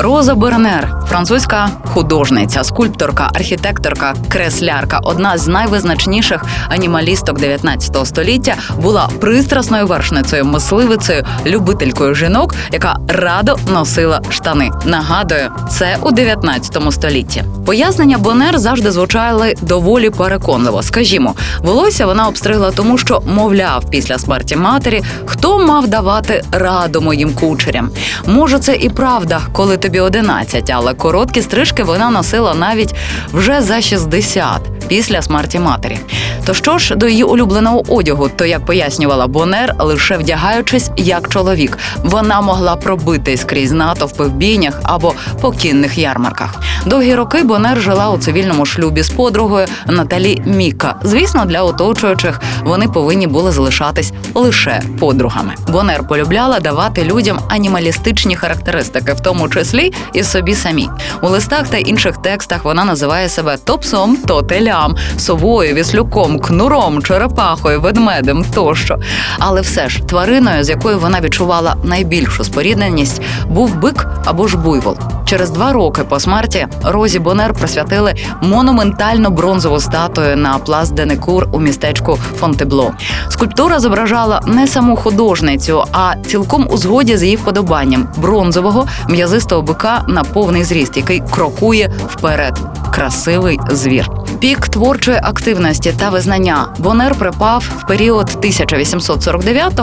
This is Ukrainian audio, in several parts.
Роза Бернер, французька художниця, скульпторка, архітекторка, креслярка, одна з найвизначніших анімалісток 19 століття, була пристрасною вершницею, мисливицею, любителькою жінок, яка радо носила штани. Нагадую, це у 19 столітті. Пояснення Бонер завжди звучали доволі переконливо. Скажімо, волосся вона обстригла тому, що, мовляв, після смерті матері хто мав давати раду моїм кучерям. Може, це і правда, коли тобі 11, але короткі стрижки вона носила навіть вже за 60 після смерті матері. Що ж до її улюбленого одягу, то як пояснювала Бонер, лише вдягаючись як чоловік, вона могла пробитись крізь натовпи в бійнях або по кінних ярмарках. Довгі роки Бонер жила у цивільному шлюбі з подругою Наталі Міка. Звісно, для оточуючих вони повинні були залишатись лише подругами. Бонер полюбляла давати людям анімалістичні характеристики, в тому числі і собі самі. У листах та інших текстах вона називає себе то псом, то телям, совою, віслюком, кнуром, черепахою, ведмедем тощо. Але все ж твариною, з якою вона відчувала найбільшу спорідненість, був бик або ж буйвол. Через два роки по смерті Розі Бонер присвятили монументальну бронзову статую на пляс Денекур у містечку Фонтебло. Скульптура зображала не саму художницю, а цілком у згоді з її вподобанням бронзового м'язистого бика на повний зріст, який крокує вперед. Красивий звір. Пік творчої активності та визнання Бонер припав в період 1849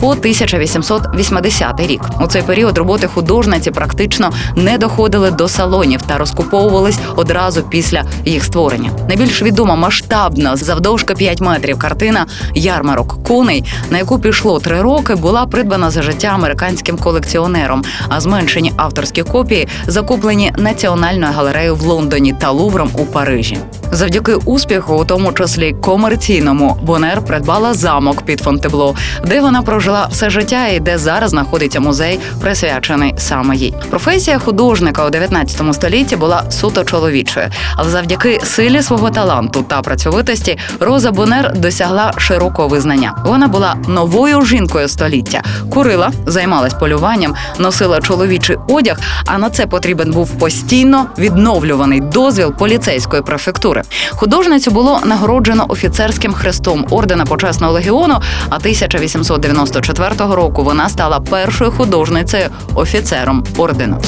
по 1880 рік. У цей період роботи художниці практично не доходили до салонів та розкуповувались одразу після їх створення. Найбільш відома масштабна завдовжка 5 метрів картина Ярмарок коней, на яку пішло три роки, була придбана за життя американським колекціонером. А зменшені авторські копії закуплені національною галереєю в Лондоні та Лувром у Парижі. Завдяки успіху, у тому числі комерційному, Бонер придбала замок під Фонтебло, де вона прожила все життя і де зараз знаходиться музей, присвячений саме їй. Професія художника у 19 столітті була суто чоловічою, але завдяки силі свого таланту та працьовитості Роза Бонер досягла широкого визнання. Вона була новою жінкою століття, курила, займалась полюванням, носила чоловічий одяг. А на це потрібен був постійно відновлюваний дозвіл поліцейської префектури. Художницю було нагороджено офіцерським хрестом ордена почесного легіону. А 1894 року вона стала першою художницею офіцером ордену.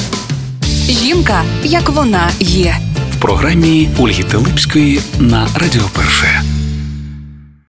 Жінка, як вона є. В програмі Ольги Телипської на Радіо Перше.